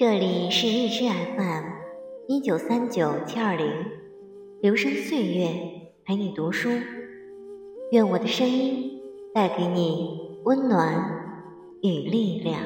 这里是荔枝 FM 一九三九七二零，留声岁月陪你读书，愿我的声音带给你温暖与力量。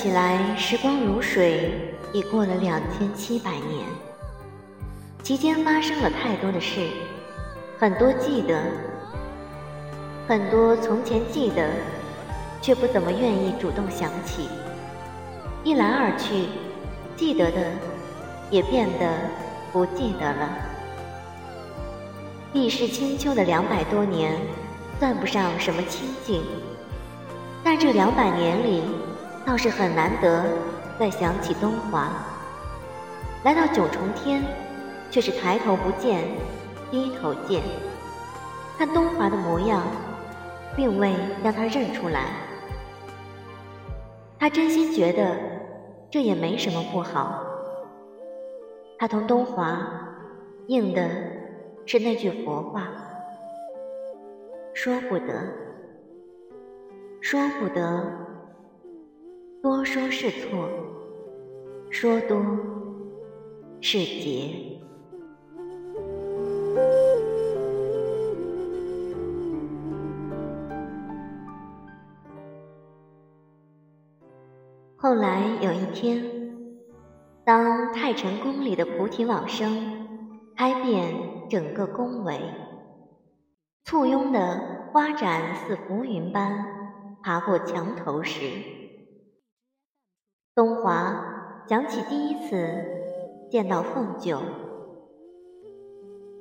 起来，时光如水，已过了两千七百年。其间发生了太多的事，很多记得，很多从前记得，却不怎么愿意主动想起。一来二去，记得的也变得不记得了。历世清秋的两百多年，算不上什么清静，但这两百年里。倒是很难得再想起东华，来到九重天，却是抬头不见低头见。看东华的模样，并未让他认出来。他真心觉得这也没什么不好。他同东华应的是那句佛话：说不得，说不得。多说是错，说多是劫。后来有一天，当太晨宫里的菩提往生开遍整个宫闱，簇拥的花展似浮云般爬过墙头时，东华讲起第一次见到凤九，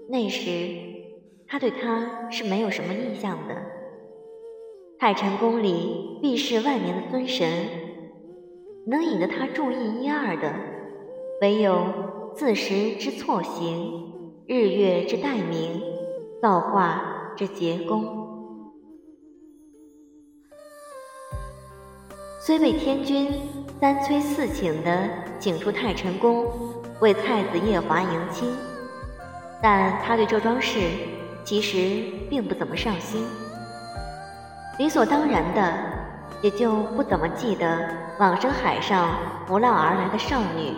那时他对她是没有什么印象的。太晨宫里避世万年的尊神，能引得他注意一二的，唯有自时之错行、日月之代明、造化之结功。虽被天君三催四请的请出太晨宫为太子夜华迎亲，但他对这桩事其实并不怎么上心，理所当然的也就不怎么记得往生海上浮浪而来的少女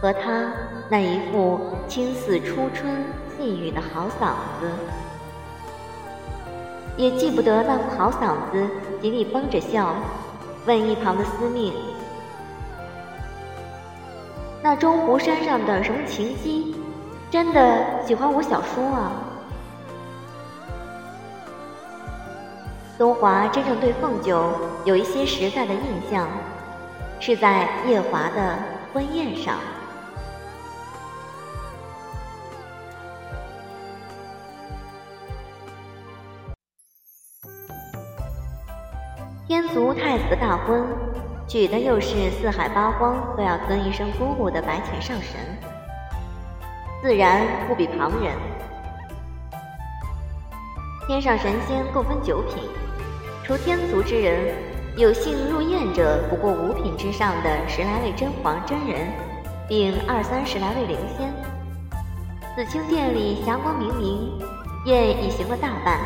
和他那一副青似初春细雨的好嗓子，也记不得那副好嗓子极力绷着笑。问一旁的司命：“那中湖山上的什么琴姬，真的喜欢我小叔啊？”东华真正对凤九有一些实在的印象，是在夜华的婚宴上。天族太子大婚，娶的又是四海八荒都要尊一声姑姑的白浅上神，自然不比旁人。天上神仙共分九品，除天族之人，有幸入宴者不过五品之上的十来位真皇真人，并二三十来位灵仙。紫青殿里霞光明明，宴已行了大半。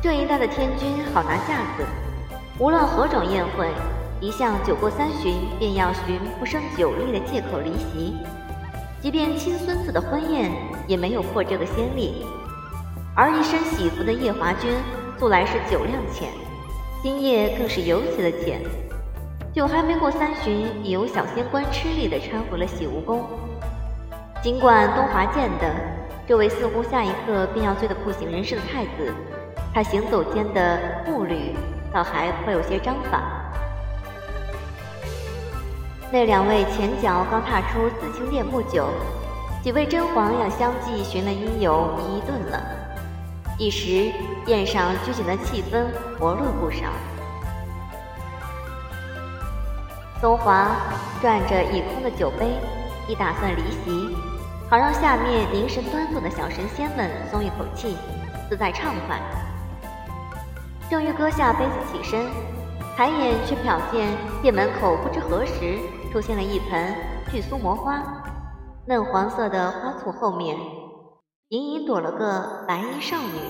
这一代的天君好拿架子，无论何种宴会，一向酒过三巡便要寻不胜酒力的借口离席。即便亲孙子的婚宴，也没有破这个先例。而一身喜服的夜华君，素来是酒量浅，今夜更是尤其的浅。酒还没过三巡，已有小仙官吃力地搀回了喜无宫。尽管东华见的这位似乎下一刻便要醉得不省人事的太子。他行走间的步履，倒还会有些章法。那两位前脚刚踏出紫青殿不久，几位真皇要相继寻了因由，一一顿了。一时宴上拘谨的气氛活络不少。东华转着已空的酒杯，已打算离席，好让下面凝神端坐的小神仙们松一口气，自在畅快。正欲搁下杯子起身，抬眼却瞟见店门口不知何时出现了一盆巨苏魔花，嫩黄色的花簇后面，隐隐躲了个白衣少女，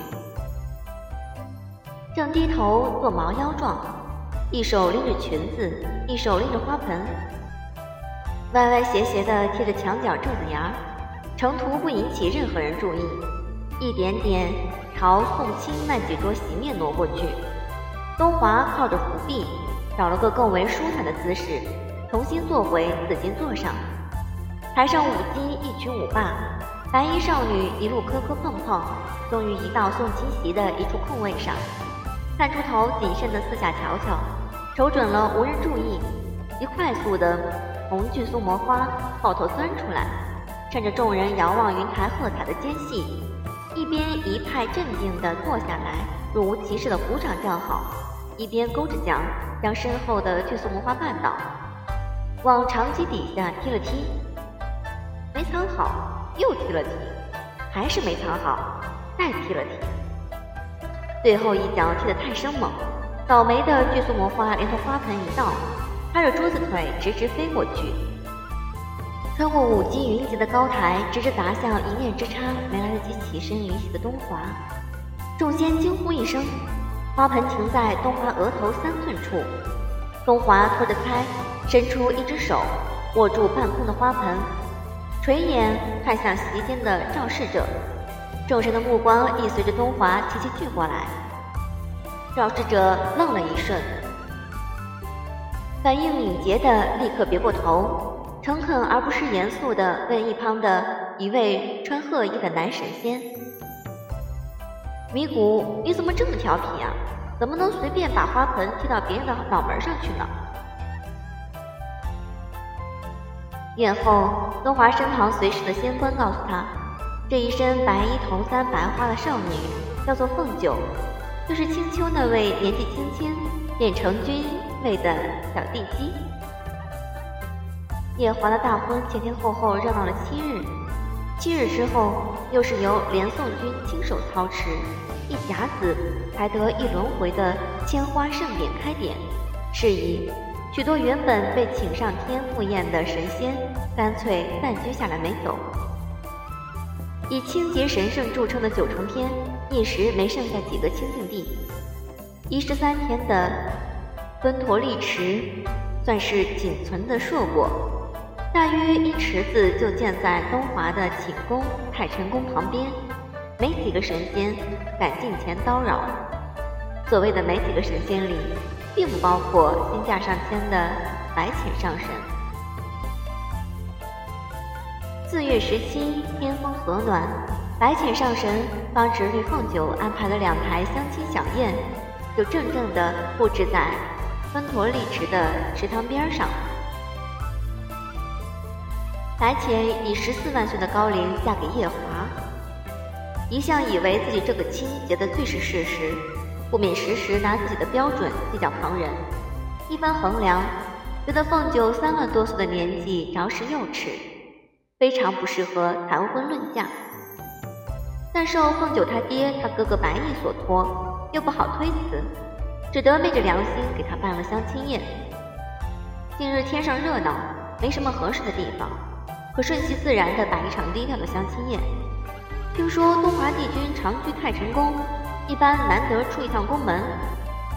正低头做毛腰状，一手拎着裙子，一手拎着花盆，歪歪斜斜的贴着墙角柱子沿儿，成图不引起任何人注意，一点点。朝宋清那几桌席面挪过去，东华靠着扶壁，找了个更为舒坦的姿势，重新坐回紫金座上。台上舞姬一曲舞罢，白衣少女一路磕磕碰碰，终于移到宋清席的一处空位上，探出头谨慎地四下瞧瞧，瞅准了无人注意，一快速的从巨苏魔花抱头钻出来，趁着众人遥望云台喝彩的间隙。一边一派镇定地坐下来，若无其事地鼓掌叫好，一边勾着脚将身后的巨塑魔花绊倒，往长机底下踢了踢，没藏好，又踢了踢，还是没藏好，再踢了踢，最后一脚踢得太生猛，倒霉的巨塑魔花连同花盆一道，拍着桌子腿直直飞过去。穿过舞姬云集的高台，直直砸向一念之差没来得及起身离席的东华。众仙惊呼一声，花盆停在东华额头三寸处。东华拖着腮，伸出一只手握住半空的花盆，垂眼看向席间的肇事者。众神的目光亦随着东华齐齐聚过来。肇事者愣了一瞬，反应敏捷的立刻别过头。诚恳而不失严肃地问一旁的一位穿褐衣的男神仙：“米谷，你怎么这么调皮啊？怎么能随便把花盆踢到别人的脑门上去呢？”殿后，东华身旁随侍的仙官告诉他：“这一身白衣头簪白花的少女叫做凤九，就是青丘那位年纪轻轻便成君位的小帝姬。”夜华的大婚前前后后热闹了七日，七日之后，又是由连宋君亲手操持，一甲子才得一轮回的千花盛典开典。是以，许多原本被请上天赴宴的神仙，干脆暂居下来没走。以清洁神圣著称的九重天，一时没剩下几个清净地。一十三天的奔陀利池，算是仅存的硕果。大约一池子就建在东华的寝宫太晨宫旁边，没几个神仙敢近前叨扰。所谓的没几个神仙里，并不包括新驾上天的白浅上神。四月十七，天风和暖，白浅上神帮侄女凤九安排了两台相亲小宴，就正正的布置在芬陀利池的池塘边上。白浅以十四万岁的高龄嫁给夜华，一向以为自己这个亲结的最是事实，不免时时拿自己的标准计较旁人。一番衡量，觉得凤九三万多岁的年纪着实幼齿，非常不适合谈婚论嫁。但受凤九他爹他哥哥白毅所托，又不好推辞，只得昧着良心给他办了相亲宴。近日天上热闹，没什么合适的地方。可顺其自然地摆一场低调的相亲宴。听说东华帝君常居太晨宫，一般难得出一趟宫门，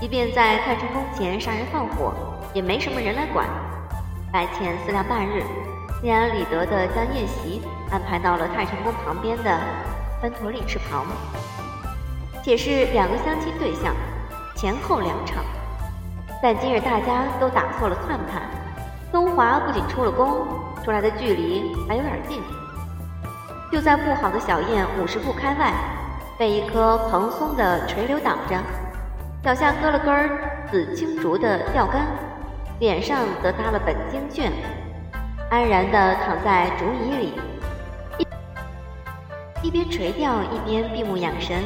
即便在太晨宫前杀人放火，也没什么人来管。白浅思量半日，心安理得地将宴席安排到了太晨宫旁边的芬陀利池旁，且是两个相亲对象，前后两场。但今日大家都打错了算盘，东华不仅出了宫。出来的距离还有点近，就在不好的小燕五十步开外，被一棵蓬松的垂柳挡着，脚下搁了根紫青竹的钓竿，脸上则搭了本经卷，安然地躺在竹椅里，一一边垂钓一边闭目养神。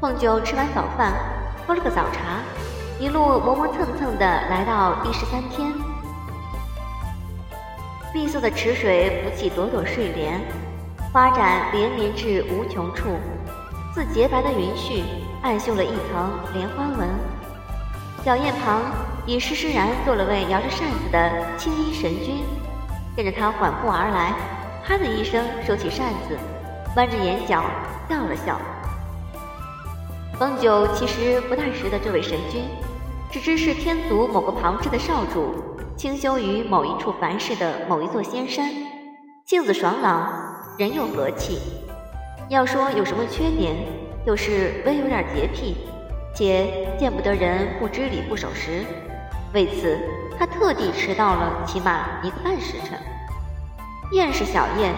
凤九吃完早饭，喝了个早茶，一路磨磨蹭蹭地来到第十三天。碧色的池水浮起朵朵睡莲，花展连绵至无穷处，似洁白的云絮，暗绣了一层莲花纹。小宴旁已施施然做了位摇着扇子的青衣神君，见着他缓步而来，啪的一声收起扇子，弯着眼角笑了笑。凤九其实不太识得这位神君，只知是天族某个旁支的少主，清修于某一处凡世的某一座仙山，性子爽朗，人又和气。要说有什么缺点，就是微有点洁癖，且见不得人不知礼不守时。为此，他特地迟到了起码一个半时辰。宴是小宴，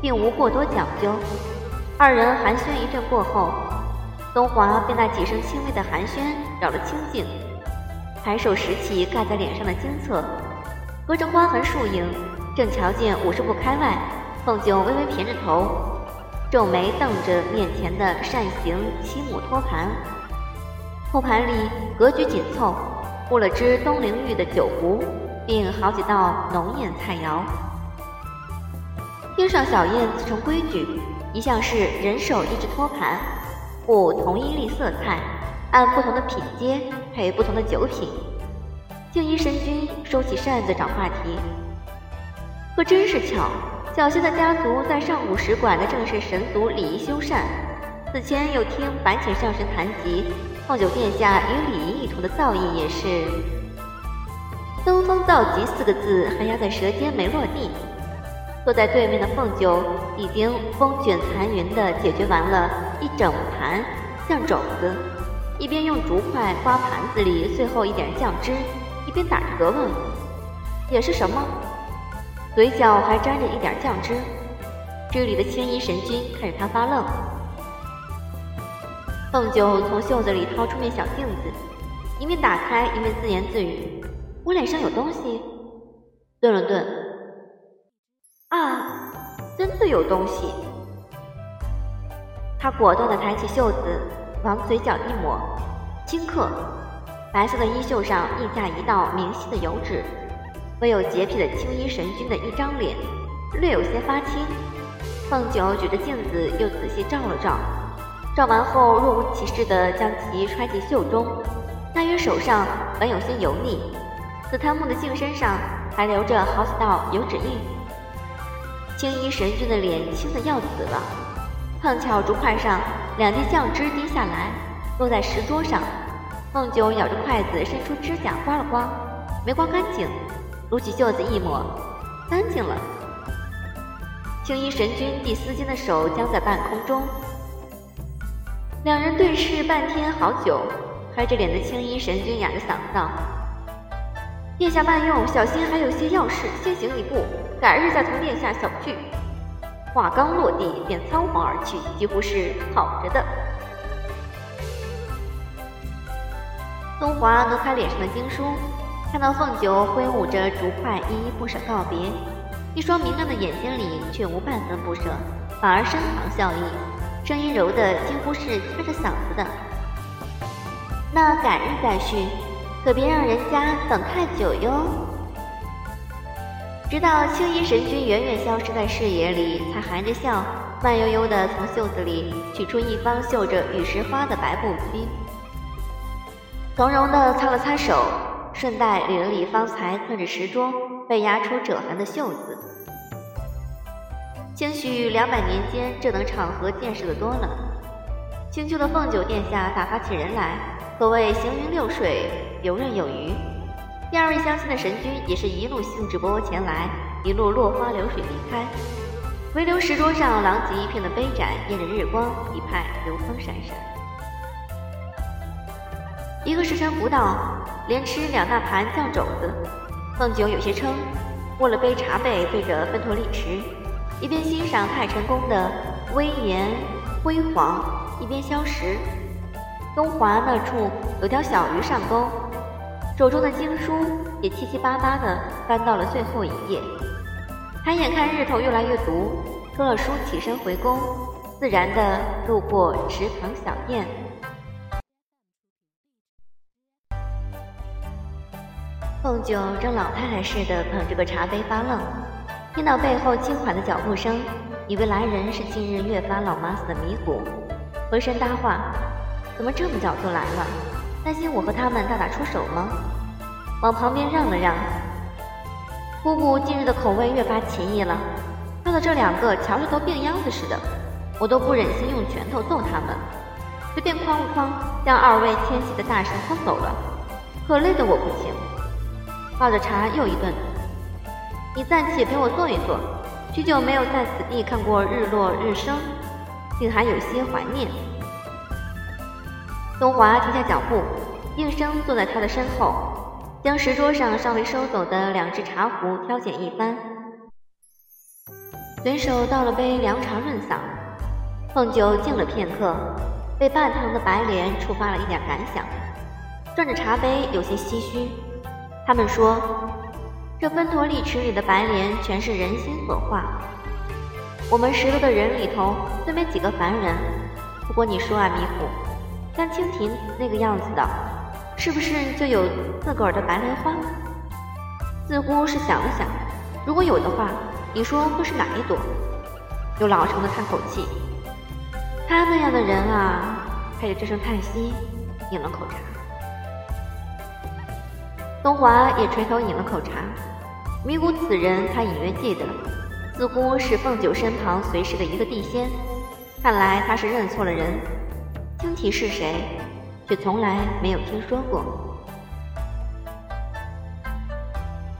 并无过多讲究。二人寒暄一阵过后，东华被那几声轻微的寒暄扰了清静，抬手拾起盖在脸上的金册，隔着花痕树影，正瞧见五十步开外，凤九微微偏着头。皱眉瞪着面前的扇形漆木托盘，托盘里格局紧凑，布了只东陵玉的酒壶，并好几道浓艳菜肴。天上小宴自成规矩，一向是人手一只托盘，布同一粒色菜，按不同的品阶配不同的酒品。静一神君收起扇子找话题，可真是巧。小仙的家族在上古时管的正是神族礼仪修缮，此前有听白浅上神谈及，凤九殿下与礼仪一同的造诣也是“登峰造极”四个字还压在舌尖没落地。坐在对面的凤九已经风卷残云地解决完了一整盘酱肘子，一边用竹筷刮盘子里最后一点酱汁，一边打着嗝问：“也是什么？”嘴角还沾着一点酱汁，这里的青衣神君看着他发愣。凤九从袖子里掏出面小镜子，一面打开，一面自言自语：“我脸上有东西。”顿了顿，啊，真的有东西。他果断地抬起袖子，往嘴角一抹，顷刻，白色的衣袖上印下一道明晰的油脂。唯有洁癖的青衣神君的一张脸，略有些发青。凤九举着镜子又仔细照了照，照完后若无其事地将其揣进袖中。大约手上本有些油腻，紫檀木的镜身上还留着好几道油脂印。青衣神君的脸青得要死了，碰巧竹筷上两滴酱汁滴下来，落在石桌上。凤九咬着筷子，伸出指甲刮了刮，没刮干净。撸起袖子一抹，干净了。青衣神君递丝巾的手僵在半空中，两人对视半天好久。黑着脸的青衣神君哑着嗓子道：“殿下慢用，小心还有些要事，先行一步，改日再同殿下小聚。”话刚落地，便仓皇而去，几乎是跑着的。东华挪开脸上的经书。看到凤九挥舞着竹筷，依依不舍告别，一双明亮的眼睛里却无半分不舍，反而深藏笑意，声音柔的几乎是掐着嗓子的。那改日再续，可别让人家等太久哟。直到青衣神君远远消失在视野里，才含着笑，慢悠悠地从袖子里取出一方绣着玉石花的白布巾，从容地擦了擦手。顺带理了理方才困着石桌被压出褶痕的袖子，兴许两百年间这等场合见识的多了。青丘的凤九殿下打发起人来，可谓行云流水，游刃有余。第二位相亲的神君也是一路兴致勃勃前来，一路落花流水离开，唯留石桌上狼藉一片的杯盏映着日光，一派流光闪闪。一个时辰不到，连吃两大盘酱肘子，凤九有些撑，握了杯茶杯对着分托立池，一边欣赏太晨宫的威严辉煌，一边消食。东华那处有条小鱼上钩，手中的经书也七七八八地翻到了最后一页。抬眼看日头越来越毒，收了书起身回宫，自然地路过池塘小店。凤九正老太太似的捧着个茶杯发愣，听到背后轻缓的脚步声，以为来人是近日越发老妈子的迷糊，回身搭话：“怎么这么早就来了？担心我和他们大打出手吗？往旁边让了让。姑姑近日的口味越发奇异了，看到这两个瞧着都病秧子似的，我都不忍心用拳头揍他们，随便哐哐将二位迁徙的大神轰走了，可累得我不行。抱着茶又一顿，你暂且陪我坐一坐。许久没有在此地看过日落日升，竟还有些怀念。东华停下脚步，应声坐在他的身后。将石桌上尚未收走的两只茶壶挑拣一番，随手倒了杯凉茶润嗓。凤九静了片刻，被半堂的白莲触发了一点感想，转着茶杯有些唏嘘。他们说，这分陀利池里的白莲全是人心所化。我们十多个人里头，虽没几个凡人。不过你说啊，迷糊，像蜻蜓那个样子的。是不是就有自个儿的白莲花？似乎是想了想，如果有的话，你说会是哪一朵？又老成的叹口气，他那样的人啊，配着这声叹息，饮了口茶。东华也垂头饮了口茶，迷谷此人他隐约记得，似乎是凤九身旁随侍的一个地仙，看来他是认错了人。青提是谁？却从来没有听说过。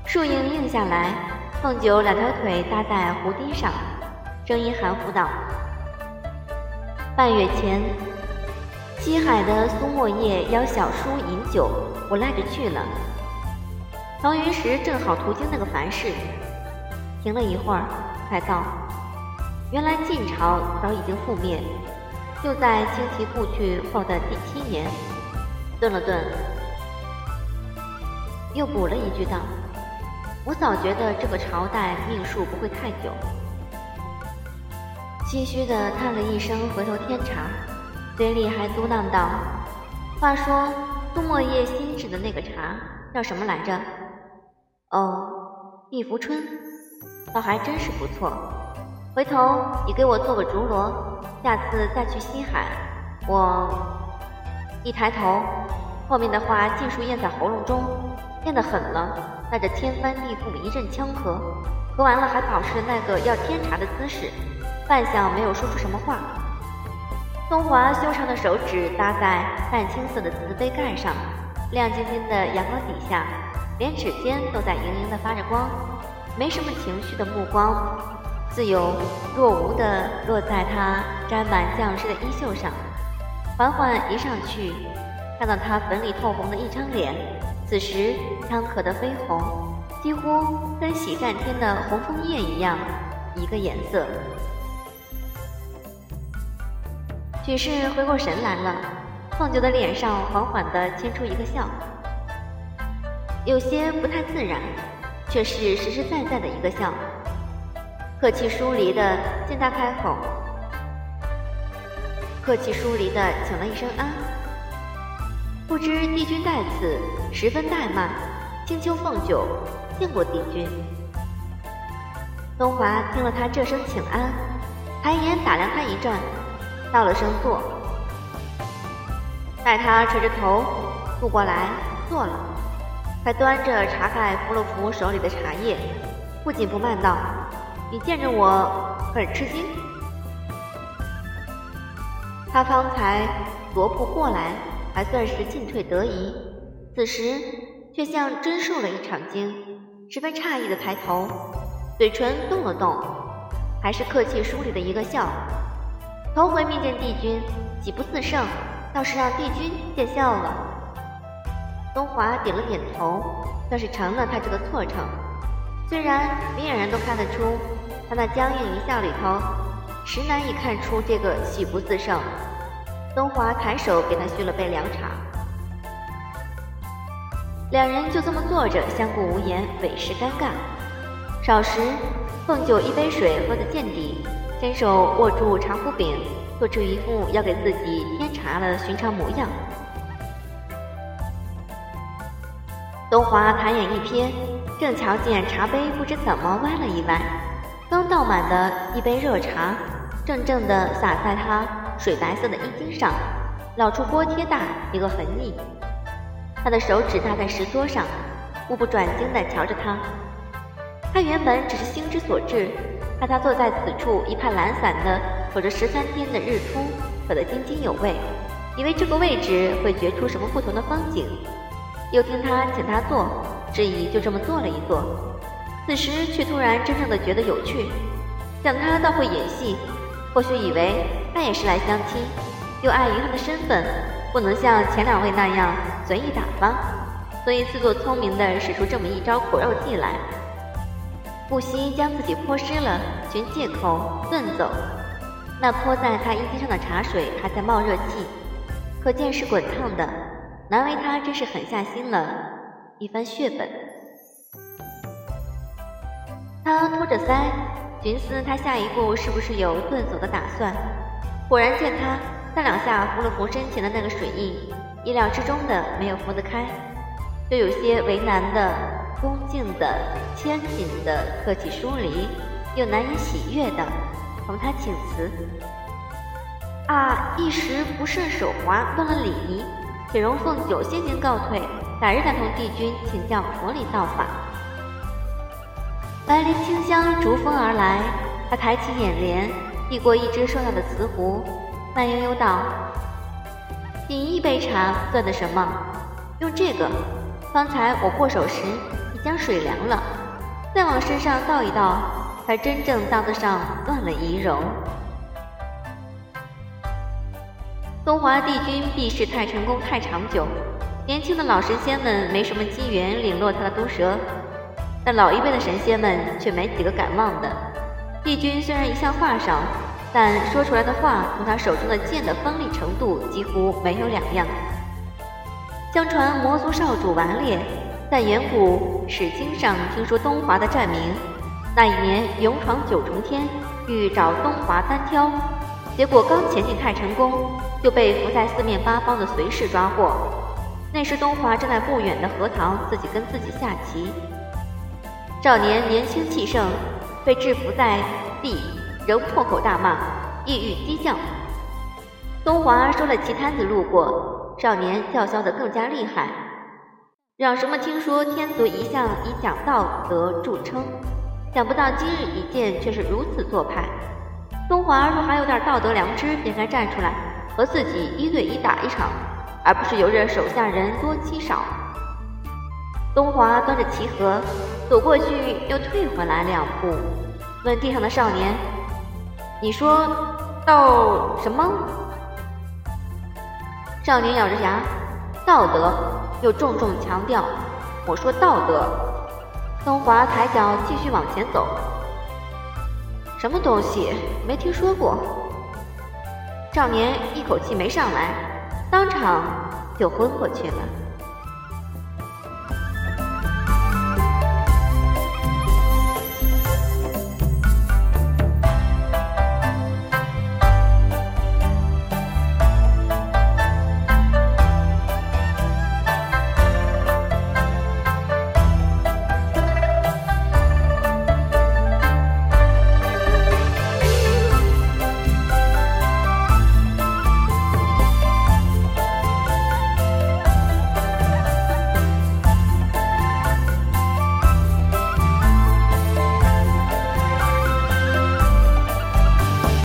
树影映下来，凤九两条腿搭在湖堤上，声音含糊道：“半月前，西海的苏沫叶邀小叔饮酒，我赖着去了。唐云石正好途经那个凡事，停了一会儿，才道：原来晋朝早已经覆灭。”就在青提故去后的第七年，顿了顿，又补了一句道：“我早觉得这个朝代命数不会太久。”唏嘘的叹了一声，回头添茶，嘴里还嘟囔道：“话说苏沫叶新制的那个茶叫什么来着？哦，碧浮春，倒还真是不错。回头你给我做个竹箩。”下次再去西海，我一抬头，后面的话尽数咽在喉咙中，咽得狠了，带着天翻地覆一阵呛咳，咳完了还保持那个要添茶的姿势，半晌没有说出什么话。东华修长的手指搭在淡青色的瓷杯盖上，亮晶晶的阳光底下，连指尖都在莹莹的发着光，没什么情绪的目光。自有若无地落在他沾满酱汁的衣袖上，缓缓移上去，看到他粉里透红的一张脸，此时干咳的绯红，几乎跟喜占天的红枫叶一样，一个颜色。许是回过神来了，凤九的脸上缓缓地牵出一个笑，有些不太自然，却是实实在在的一个笑。客气疏离的见他开口，客气疏离的请了一声安。不知帝君在此，十分怠慢。青丘凤九见过帝君。东华听了他这声请安，抬眼打量他一阵，道了声坐，待他垂着头渡过来坐了，才端着茶盖扶了扶手里的茶叶，不紧不慢道。你见着我很吃惊，他方才踱步过来，还算是进退得宜，此时却像真受了一场惊，十分诧异的抬头，嘴唇动了动，还是客气疏离的一个笑。头回面见帝君，喜不自胜，倒是让帝君见笑了。东华点了点头，算是成了他这个错称，虽然明眼人都看得出。他那僵硬一笑里头，实难以看出这个喜不自胜。东华抬手给他续了杯凉茶，两人就这么坐着，相顾无言，委实尴尬。少时，凤九一杯水喝得见底，伸手握住茶壶柄，做出一副要给自己添茶的寻常模样。东华抬眼一瞥，正瞧见茶杯不知怎么歪了一歪。刚倒满的一杯热茶，正正地洒在他水白色的衣襟上，露出锅贴大一个痕迹。他的手指搭在石桌上，目不转睛地瞧着他。他原本只是心之所至，怕他坐在此处一派懒散的瞅着十三天的日出，瞅得津津有味，以为这个位置会觉出什么不同的风景。又听他请他坐，质疑就这么坐了一坐。此时却突然真正的觉得有趣，想他倒会演戏，或许以为他也是来相亲，又碍于他的身份，不能像前两位那样随意打发，所以自作聪明的使出这么一招苦肉计来。不惜将自己泼湿了，寻借口遁走。那泼在他衣襟上的茶水还在冒热气，可见是滚烫的，难为他真是狠下心了一番血本。他托着腮，寻思他下一步是不是有遁走的打算。果然见他三两下扶了扶身前的那个水印，意料之中的没有扶得开，就有些为难的。恭敬的、谦谨的、客气疏离，又难以喜悦的，同他请辞。啊，一时不慎手滑，乱了礼仪，请容奉酒先行告退，改日再同帝君请教佛理道法。白莲清香逐风而来，他抬起眼帘，递过一只收到的瓷壶，慢悠悠道：“饮一杯茶，算得什么？用这个。方才我过手时已。”将水凉了，再往身上倒一倒，才真正当得上断了仪容。东华帝君避世太成功太长久，年轻的老神仙们没什么机缘领落他的毒舌，但老一辈的神仙们却没几个敢忘的。帝君虽然一向话少，但说出来的话同他手中的剑的锋利程度几乎没有两样。相传魔族少主顽劣。在远古史经上听说东华的战名，那一年勇闯九重天，欲找东华单挑，结果刚前进太成宫，就被伏在四面八方的随侍抓获。那时东华正在不远的荷塘，自己跟自己下棋。少年年轻气盛，被制服在地，仍破口大骂，意欲激将。东华收了棋摊子路过，少年叫嚣得更加厉害。让什么？听说天族一向以讲道德著称，想不到今日一见却是如此做派。东华若还有点道德良知，便该站出来和自己一对一打一场，而不是由着手下人多欺少。东华端着棋盒走过去，又退回来两步，问地上的少年：“你说道什么？”少年咬着牙：“道德。”又重重强调：“我说道德。”东华抬脚继续往前走。什么东西？没听说过。少年一口气没上来，当场就昏过去了。